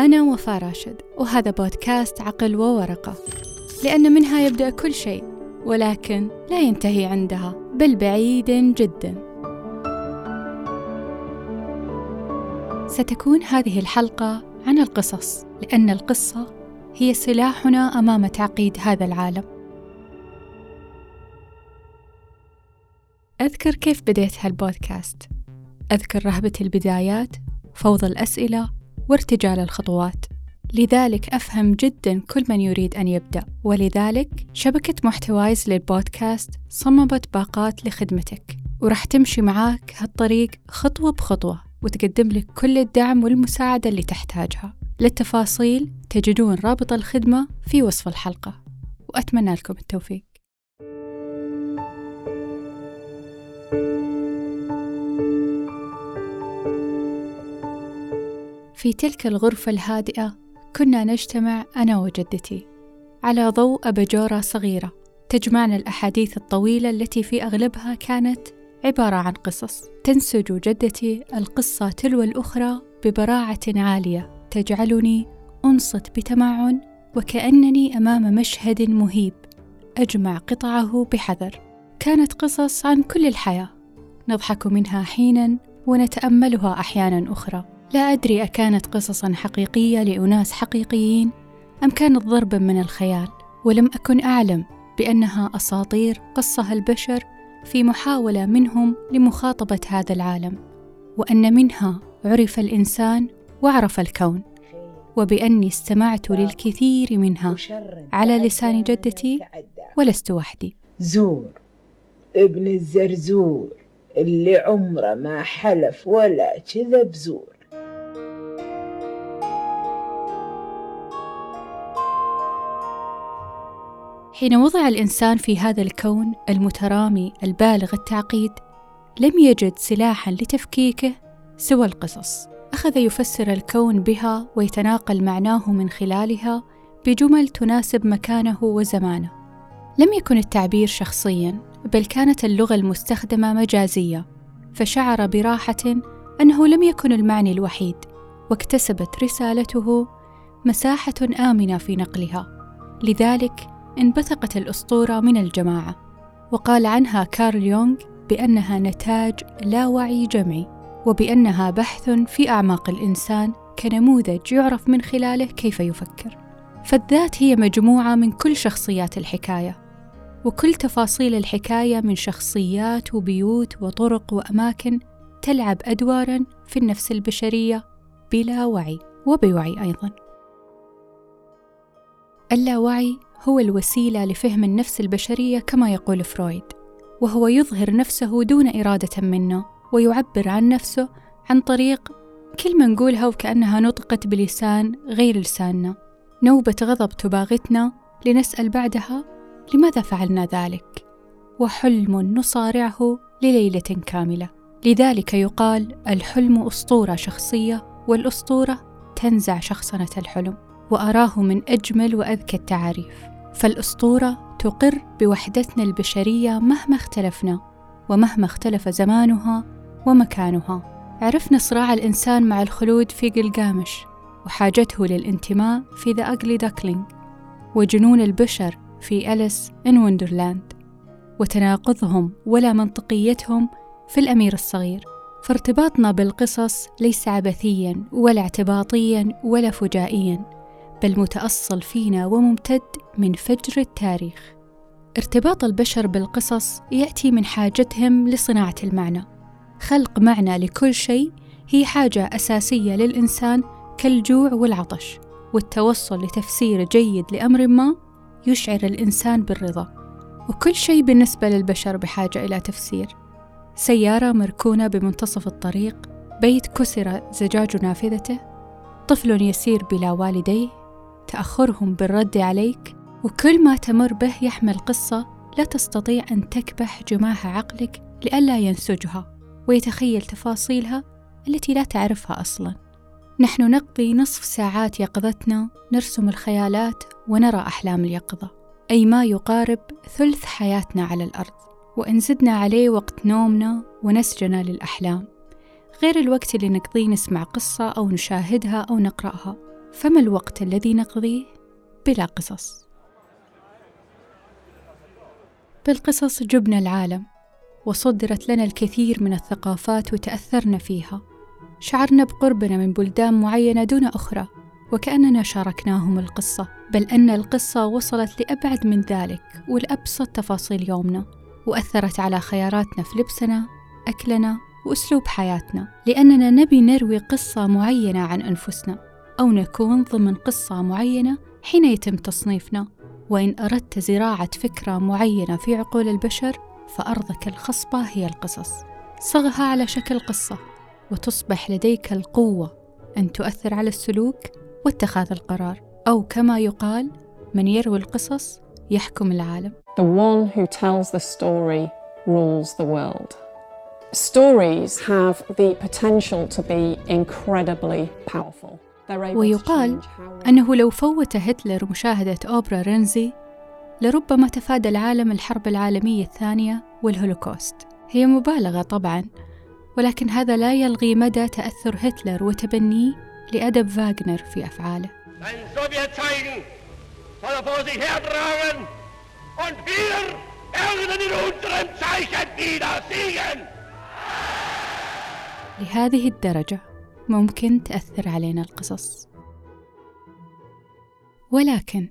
أنا وفاء راشد وهذا بودكاست عقل وورقة. لأن منها يبدأ كل شيء ولكن لا ينتهي عندها بل بعيد جدا. ستكون هذه الحلقة عن القصص لأن القصة هي سلاحنا أمام تعقيد هذا العالم. أذكر كيف بديت هالبودكاست. أذكر رهبة البدايات فوضى الأسئلة وارتجال الخطوات. لذلك أفهم جدا كل من يريد أن يبدأ. ولذلك شبكة محتوايز للبودكاست صممت باقات لخدمتك. ورح تمشي معاك هالطريق خطوة بخطوة وتقدم لك كل الدعم والمساعدة اللي تحتاجها. للتفاصيل تجدون رابط الخدمة في وصف الحلقة. وأتمنى لكم التوفيق. في تلك الغرفة الهادئة كنا نجتمع أنا وجدتي على ضوء أباجورة صغيرة تجمعنا الأحاديث الطويلة التي في أغلبها كانت عبارة عن قصص. تنسج جدتي القصة تلو الأخرى ببراعة عالية تجعلني أنصت بتمعن وكأنني أمام مشهد مهيب أجمع قطعه بحذر. كانت قصص عن كل الحياة. نضحك منها حينا ونتأملها أحيانا أخرى. لا أدري أكانت قصصا حقيقية لأناس حقيقيين أم كانت ضربا من الخيال ولم أكن أعلم بأنها أساطير قصها البشر في محاولة منهم لمخاطبة هذا العالم وأن منها عرف الإنسان وعرف الكون وبأني استمعت للكثير منها على لسان جدتي ولست وحدي. زور ابن الزرزور اللي عمره ما حلف ولا كذب زور. حين وضع الإنسان في هذا الكون المترامي البالغ التعقيد لم يجد سلاحا لتفكيكه سوى القصص. أخذ يفسر الكون بها ويتناقل معناه من خلالها بجمل تناسب مكانه وزمانه. لم يكن التعبير شخصيا بل كانت اللغة المستخدمة مجازية. فشعر براحة أنه لم يكن المعني الوحيد واكتسبت رسالته مساحة آمنة في نقلها. لذلك انبثقت الأسطورة من الجماعة وقال عنها كارل يونغ بأنها نتاج لا وعي جمعي وبأنها بحث في أعماق الإنسان كنموذج يعرف من خلاله كيف يفكر. فالذات هي مجموعة من كل شخصيات الحكاية وكل تفاصيل الحكاية من شخصيات وبيوت وطرق وأماكن تلعب أدوارا في النفس البشرية بلا وعي وبوعي أيضا. اللاوعي هو الوسيلة لفهم النفس البشرية كما يقول فرويد وهو يظهر نفسه دون إرادة منا ويعبر عن نفسه عن طريق كلمة نقولها وكأنها نطقت بلسان غير لساننا. نوبة غضب تباغتنا لنسأل بعدها لماذا فعلنا ذلك؟ وحلم نصارعه لليلة كاملة. لذلك يقال الحلم أسطورة شخصية والأسطورة تنزع شخصنة الحلم وأراه من أجمل وأذكى التعاريف. فالأسطورة تقر بوحدتنا البشرية مهما اختلفنا ومهما اختلف زمانها ومكانها. عرفنا صراع الإنسان مع الخلود في قلقامش وحاجته للانتماء في The Ugly Duckling وجنون البشر في Alice in Wonderland وتناقضهم ولا منطقيتهم في الأمير الصغير. فارتباطنا بالقصص ليس عبثيا ولا اعتباطيا ولا فجائيا. بل متأصل فينا وممتد من فجر التاريخ. ارتباط البشر بالقصص يأتي من حاجتهم لصناعة المعنى. خلق معنى لكل شيء هي حاجة أساسية للإنسان كالجوع والعطش والتوصل لتفسير جيد لأمر ما يشعر الإنسان بالرضا. وكل شيء بالنسبة للبشر بحاجة إلى تفسير. سيارة مركونة بمنتصف الطريق بيت كسر زجاج نافذته طفل يسير بلا والديه تأخرهم بالرد عليك وكل ما تمر به يحمل قصة لا تستطيع أن تكبح جماح عقلك لئلا ينسجها ويتخيل تفاصيلها التي لا تعرفها أصلا. نحن نقضي نصف ساعات يقظتنا نرسم الخيالات ونرى أحلام اليقظة أي ما يقارب ثلث حياتنا على الأرض. وإن زدنا عليه وقت نومنا ونسجنا للأحلام غير الوقت اللي نقضيه نسمع قصة أو نشاهدها أو نقرأها. فما الوقت الذي نقضيه بلا قصص؟ بالقصص جبنا العالم وصدرت لنا الكثير من الثقافات وتأثرنا فيها. شعرنا بقربنا من بلدان معينة دون أخرى وكأننا شاركناهم القصة. بل أن القصة وصلت لأبعد من ذلك ولأبسط تفاصيل يومنا وأثرت على خياراتنا في لبسنا أكلنا وأسلوب حياتنا. لأننا نبي نروي قصة معينة عن أنفسنا. أو نكون ضمن قصة معينة حين يتم تصنيفنا وإن أردت زراعة فكرة معينة في عقول البشر فأرضك الخصبة هي القصص صغها على شكل قصة وتصبح لديك القوة أن تؤثر على السلوك واتخاذ القرار أو كما يقال من يروي القصص يحكم العالم The one who tells the story rules the world. Stories have the potential to be incredibly powerful. ويقال أنه لو فوت هتلر مشاهدة أوبرا رينزي لربما تفادى العالم الحرب العالمية الثانية والهولوكوست. هي مبالغة طبعا ولكن هذا لا يلغي مدى تأثر هتلر وتبنيه لأدب فاغنر في أفعاله. لهذه الدرجة ممكن تأثر علينا القصص. ولكن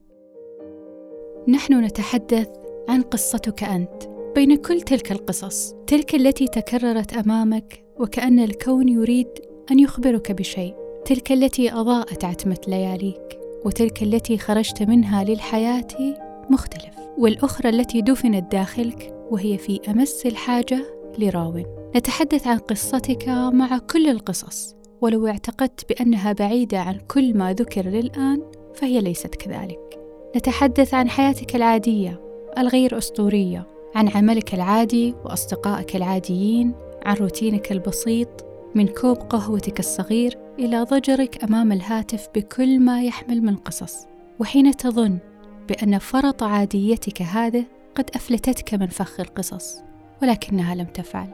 نحن نتحدث عن قصتك أنت بين كل تلك القصص تلك التي تكررت أمامك وكأن الكون يريد أن يخبرك بشيء تلك التي أضاءت عتمة لياليك وتلك التي خرجت منها للحياة مختلف. والأخرى التي دفنت داخلك وهي في أمس الحاجة لراو. نتحدث عن قصتك مع كل القصص. ولو اعتقدت بأنها بعيدة عن كل ما ذكر للآن فهي ليست كذلك. نتحدث عن حياتك العادية الغير أسطورية عن عملك العادي وأصدقائك العاديين عن روتينك البسيط من كوب قهوتك الصغير إلى ضجرك أمام الهاتف بكل ما يحمل من قصص. وحين تظن بأن فرط عاديتك هذه قد أفلتتك من فخ القصص ولكنها لم تفعل.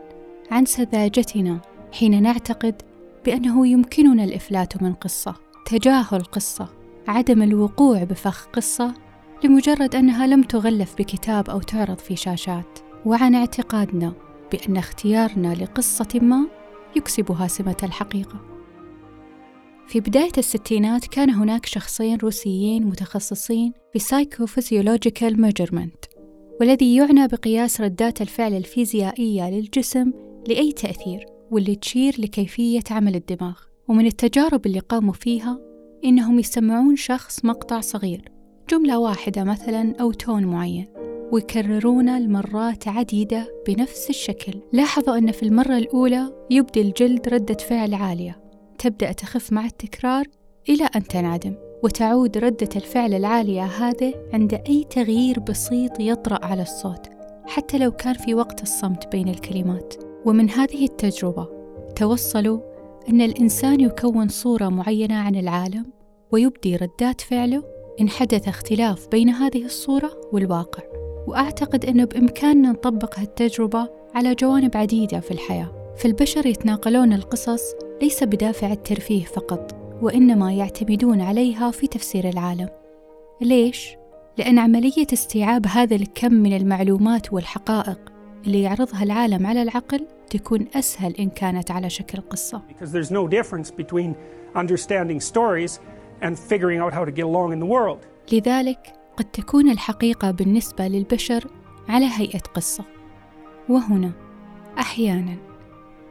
عن سذاجتنا حين نعتقد بأنه يمكننا الإفلات من قصة تجاهل قصة عدم الوقوع بفخ قصة لمجرد أنها لم تغلف بكتاب أو تعرض في شاشات. وعن اعتقادنا بأن اختيارنا لقصة ما يكسبها سمة الحقيقة. في بداية الستينات كان هناك شخصين روسيين متخصصين في psychophysiological measurement والذي يعنى بقياس ردات الفعل الفيزيائية للجسم لأي تأثير. واللي تشير لكيفية عمل الدماغ. ومن التجارب اللي قاموا فيها إنهم يسمعون شخص مقطع صغير جملة واحدة مثلا أو تون معين ويكررونه لمرات عديدة بنفس الشكل. لاحظوا أن في المرة الأولى يبدي الجلد ردة فعل عالية. تبدأ تخف مع التكرار إلى أن تنعدم وتعود ردة الفعل العالية هذه عند أي تغيير بسيط يطرأ على الصوت حتى لو كان في وقت الصمت بين الكلمات. ومن هذه التجربة توصلوا أن الإنسان يكون صورة معينة عن العالم ويبدي ردات فعله إن حدث اختلاف بين هذه الصورة والواقع. وأعتقد أنه بإمكاننا نطبق هالتجربة على جوانب عديدة في الحياة. فالبشر يتناقلون القصص ليس بدافع الترفيه فقط وإنما يعتمدون عليها في تفسير العالم. ليش؟ لأن عملية استيعاب هذا الكم من المعلومات والحقائق اللي يعرضها العالم على العقل تكون أسهل إن كانت على شكل قصة. Because there's no difference between understanding stories and figuring out how to get along in the world. لذلك قد تكون الحقيقة بالنسبة للبشر على هيئة قصة. وهنا أحيانا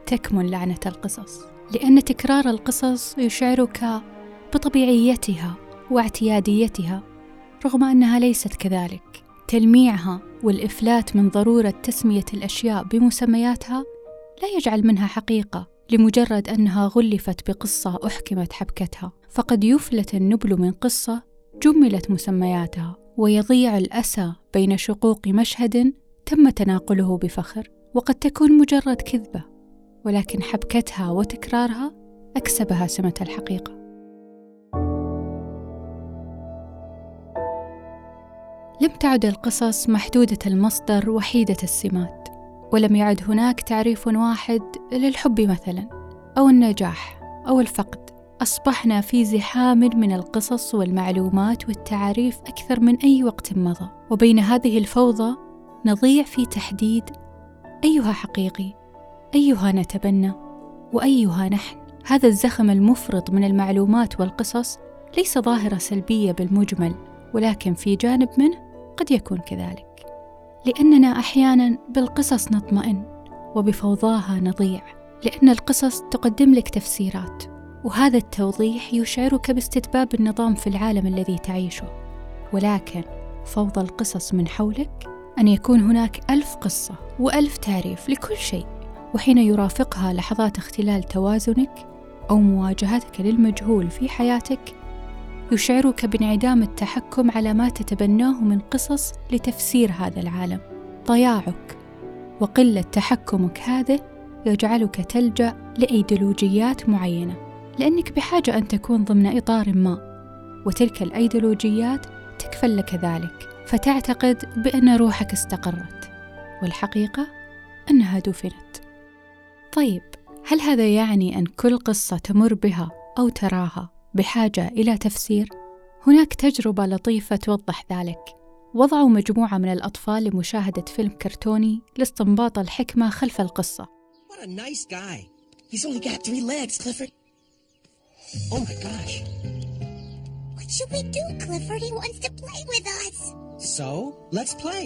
تكمن لعنة القصص، لأن تكرار القصص يشعرك بطبيعيتها واعتياديتها رغم أنها ليست كذلك. تلميعها والإفلات من ضرورة تسمية الأشياء بمسمياتها لا يجعل منها حقيقة لمجرد أنها غلفت بقصة أحكمت حبكتها. فقد يفلت النبل من قصة جملت مسمياتها ويضيع الأسى بين شقوق مشهد تم تناقله بفخر. وقد تكون مجرد كذبة ولكن حبكتها وتكرارها أكسبها سمة الحقيقة. لم تعد القصص محدودة المصدر وحيدة السمات. ولم يعد هناك تعريف واحد للحب مثلا أو النجاح أو الفقد. أصبحنا في زحام من القصص والمعلومات والتعاريف أكثر من أي وقت مضى. وبين هذه الفوضى نضيع في تحديد أيها حقيقي أيها نتبنى وأيها نحن. هذا الزخم المفرط من المعلومات والقصص ليس ظاهرة سلبية بالمجمل ولكن في جانب منه قد يكون كذلك. لأننا أحيانا بالقصص نطمئن وبفوضاها نضيع لأن القصص تقدم لك تفسيرات وهذا التوضيح يشعرك باستتباب النظام في العالم الذي تعيشه. ولكن فوضى القصص من حولك أن يكون هناك ألف قصة وألف تعريف لكل شيء وحين يرافقها لحظات اختلال توازنك أو مواجهتك للمجهول في حياتك يشعرك بانعدام التحكم على ما تتبناه من قصص لتفسير هذا العالم. ضياعك وقلة تحكمك هذا يجعلك تلجأ لأيديولوجيات معينة لأنك بحاجة أن تكون ضمن إطار ما وتلك الأيديولوجيات تكفل لك ذلك فتعتقد بأن روحك استقرت والحقيقة أنها دفنت. طيب هل هذا يعني أن كل قصة تمر بها أو تراها بحاجة إلى تفسير؟ هناك تجربة لطيفة توضح ذلك وضعوا مجموعة من الأطفال لمشاهدة فيلم كرتوني لاستنباط الحكمة خلف القصة What a nice guy. He's only got three legs, Clifford. Oh my gosh. What should we do, Clifford? He wants to play with us. So, let's play.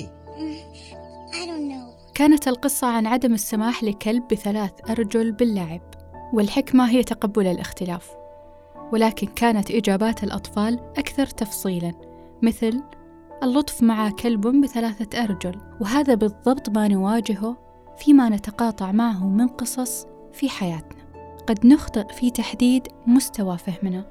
I don't know. كانت القصة عن عدم السماح لكلب بثلاث أرجل باللعب والحكمة هي تقبل الاختلاف ولكن كانت إجابات الأطفال أكثر تفصيلا مثل اللطف مع كلب بثلاثة أرجل وهذا بالضبط ما نواجهه فيما نتقاطع معه من قصص في حياتنا. قد نخطئ في تحديد مستوى فهمنا.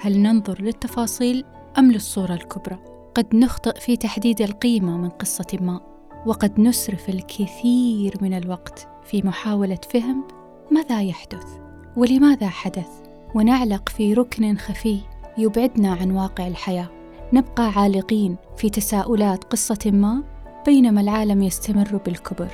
هل ننظر للتفاصيل أم للصورة الكبرى؟ قد نخطئ في تحديد القيمة من قصة ما وقد نسرف الكثير من الوقت في محاولة فهم ماذا يحدث ولماذا حدث. ونعلق في ركن خفي يبعدنا عن واقع الحياة. نبقى عالقين في تساؤلات قصة ما بينما العالم يستمر بالكبر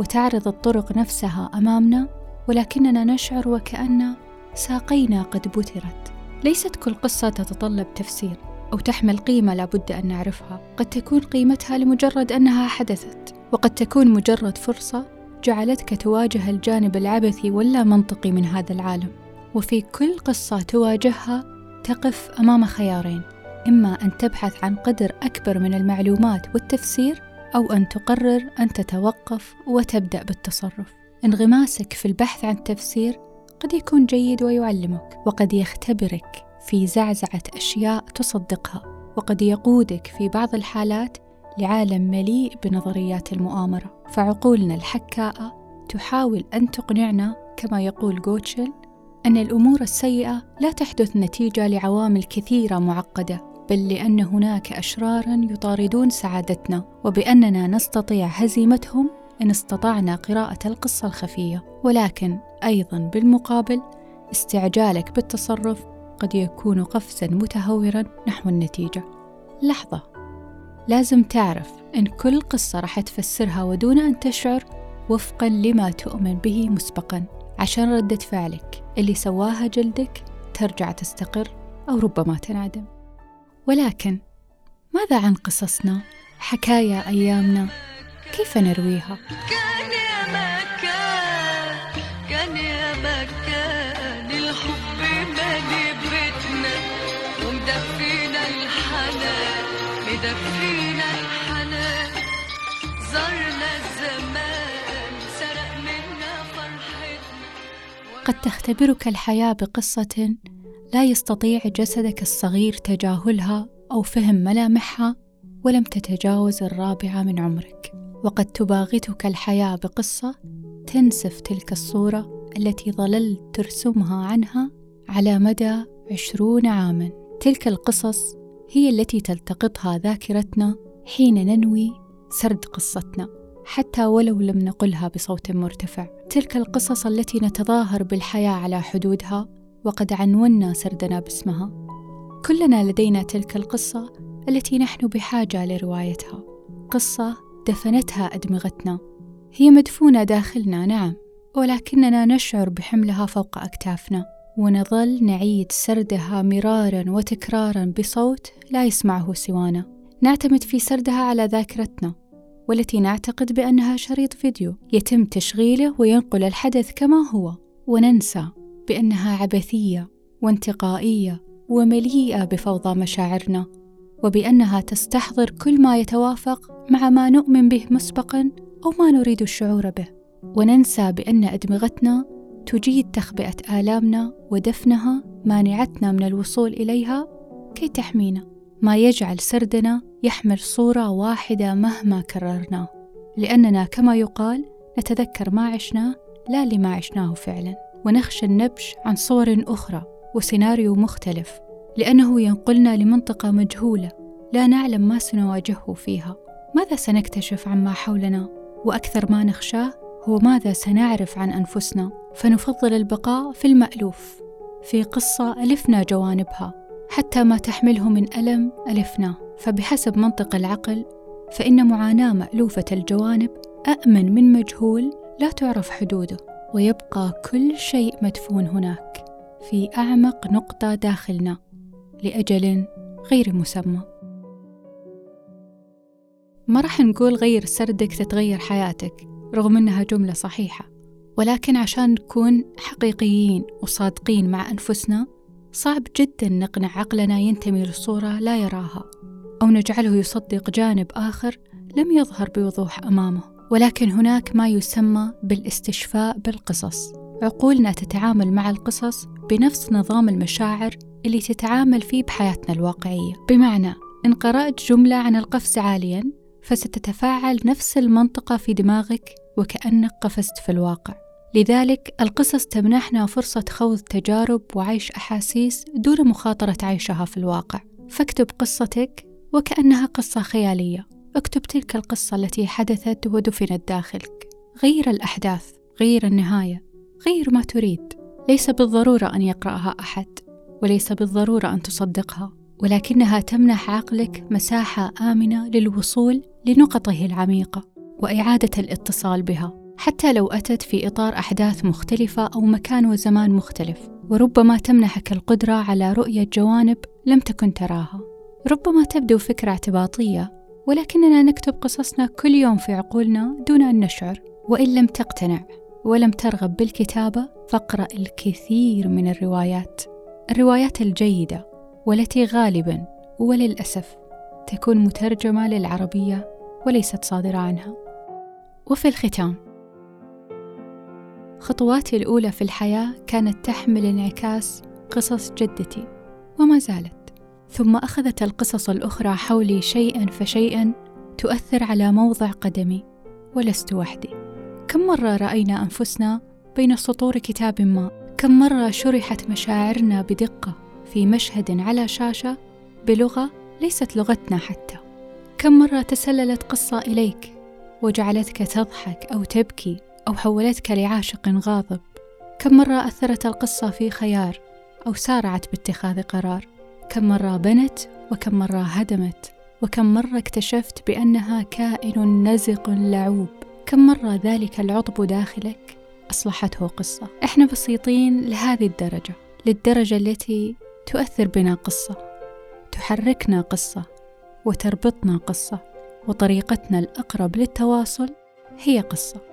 وتعرض الطرق نفسها أمامنا ولكننا نشعر وكأن ساقينا قد بترت. ليست كل قصة تتطلب تفسير أو تحمل قيمة لابد أن نعرفها. قد تكون قيمتها لمجرد أنها حدثت وقد تكون مجرد فرصة جعلتك تواجه الجانب العبثي واللا منطقي من هذا العالم. وفي كل قصة تواجهها تقف أمام خيارين إما أن تبحث عن قدر أكبر من المعلومات والتفسير أو أن تقرر أن تتوقف وتبدأ بالتصرف. انغماسك في البحث عن التفسير قد يكون جيد ويعلمك وقد يختبرك في زعزعة أشياء تصدقها وقد يقودك في بعض الحالات لعالم مليء بنظريات المؤامرة. فعقولنا الحكاءة تحاول أن تقنعنا كما يقول جوتشل أن الأمور السيئة لا تحدث نتيجة لعوامل كثيرة معقدة بل لأن هناك أشرارا يطاردون سعادتنا وبأننا نستطيع هزيمتهم إن استطعنا قراءة القصة الخفية. ولكن أيضا بالمقابل استعجالك بالتصرف قد يكون قفزا متهورا نحو النتيجة. لحظة. لازم تعرف إن كل قصة راح تفسرها ودون أن تشعر وفقا لما تؤمن به مسبقا. عشان ردة فعلك. اللي سواها جلدك ترجع تستقر أو ربما تنعدم. ولكن ماذا عن قصصنا؟ حكايا أيامنا كيف نرويها؟ قد تختبرك الحياة بقصة لا يستطيع جسدك الصغير تجاهلها أو فهم ملامحها ولم تتجاوز الرابعة من عمرك. وقد تباغتك الحياة بقصة تنسف تلك الصورة التي ظللت ترسمها عنها على مدى عشرون عاما. تلك القصص هي التي تلتقطها ذاكرتنا حين ننوي سرد قصتنا. حتى ولو لم نقلها بصوت مرتفع. تلك القصص التي نتظاهر بالحياة على حدودها وقد عنونا سردنا باسمها. كلنا لدينا تلك القصة التي نحن بحاجة لروايتها. قصة دفنتها أدمغتنا. هي مدفونة داخلنا نعم ولكننا نشعر بحملها فوق أكتافنا. ونظل نعيد سردها مرارا وتكرارا بصوت لا يسمعه سوانا. نعتمد في سردها على ذاكرتنا. والتي نعتقد بأنها شريط فيديو يتم تشغيله وينقل الحدث كما هو. وننسى بأنها عبثية وانتقائية ومليئة بفوضى مشاعرنا وبأنها تستحضر كل ما يتوافق مع ما نؤمن به مسبقا أو ما نريد الشعور به. وننسى بأن أدمغتنا تجيد تخبئة آلامنا ودفنها مانعتنا من الوصول إليها كي تحمينا. ما يجعل سردنا يحمل صورة واحدة مهما كررناه لأننا كما يقال نتذكر ما عشناه لا لما عشناه فعلا. ونخشى النبش عن صور أخرى وسيناريو مختلف لأنه ينقلنا لمنطقة مجهولة لا نعلم ما سنواجهه فيها. ماذا سنكتشف عما حولنا؟ وأكثر ما نخشاه هو ماذا سنعرف عن أنفسنا؟ فنفضل البقاء في المألوف في قصة ألفنا جوانبها. حتى ما تحمله من ألم ألفناه فبحسب منطق العقل فإن معاناة مألوفة الجوانب أأمن من مجهول لا تعرف حدوده ويبقى كل شيء مدفون هناك في أعمق نقطة داخلنا لأجل غير مسمى. ما راح نقول غير سردك تتغير حياتك رغم أنها جملة صحيحة ولكن عشان نكون حقيقيين وصادقين مع أنفسنا صعب جدا نقنع عقلنا ينتمي لصورة لا يراها أو نجعله يصدق جانب آخر لم يظهر بوضوح أمامه. ولكن هناك ما يسمى بالاستشفاء بالقصص. عقولنا تتعامل مع القصص بنفس نظام المشاعر اللي تتعامل فيه بحياتنا الواقعية. بمعنى إن قرأت جملة عن القفز عاليا فستتفاعل نفس المنطقة في دماغك وكأنك قفزت في الواقع. لذلك القصص تمنحنا فرصة خوض تجارب وعيش أحاسيس دون مخاطرة عيشها في الواقع. فاكتب قصتك وكأنها قصة خيالية. اكتب تلك القصة التي حدثت ودفنت داخلك. غير الأحداث غير النهاية غير ما تريد. ليس بالضرورة أن يقرأها أحد وليس بالضرورة أن تصدقها ولكنها تمنح عقلك مساحة آمنة للوصول لنقطه العميقة وإعادة الاتصال بها. حتى لو أتت في إطار أحداث مختلفة أو مكان وزمان مختلف وربما تمنحك القدرة على رؤية جوانب لم تكن تراها. ربما تبدو فكرة اعتباطية ولكننا نكتب قصصنا كل يوم في عقولنا دون أن نشعر وإن لم تقتنع ولم ترغب بالكتابة فاقرأ الكثير من الروايات. الروايات الجيدة والتي غالبا وللأسف تكون مترجمة للعربية وليست صادرة عنها. وفي الختام خطواتي الأولى في الحياة كانت تحمل انعكاس قصص جدتي وما زالت. ثم أخذت القصص الأخرى حولي شيئا فشيئا تؤثر على موضع قدمي ولست وحدي. كم مرة رأينا أنفسنا بين سطور كتاب ما؟ كم مرة شرحت مشاعرنا بدقة في مشهد على شاشة بلغة ليست لغتنا حتى. كم مرة تسللت قصة إليك وجعلتك تضحك أو تبكي أو حولتك لعاشق غاضب. كم مرة أثرت القصة في خيار أو سارعت باتخاذ قرار. كم مرة بنت وكم مرة هدمت. وكم مرة اكتشفت بأنها كائن نزق لعوب. كم مرة ذلك العطب داخلك أصلحته قصة. إحنا بسيطين لهذه الدرجة للدرجة التي تؤثر بنا قصة تحركنا قصة وتربطنا قصة وطريقتنا الأقرب للتواصل هي قصة.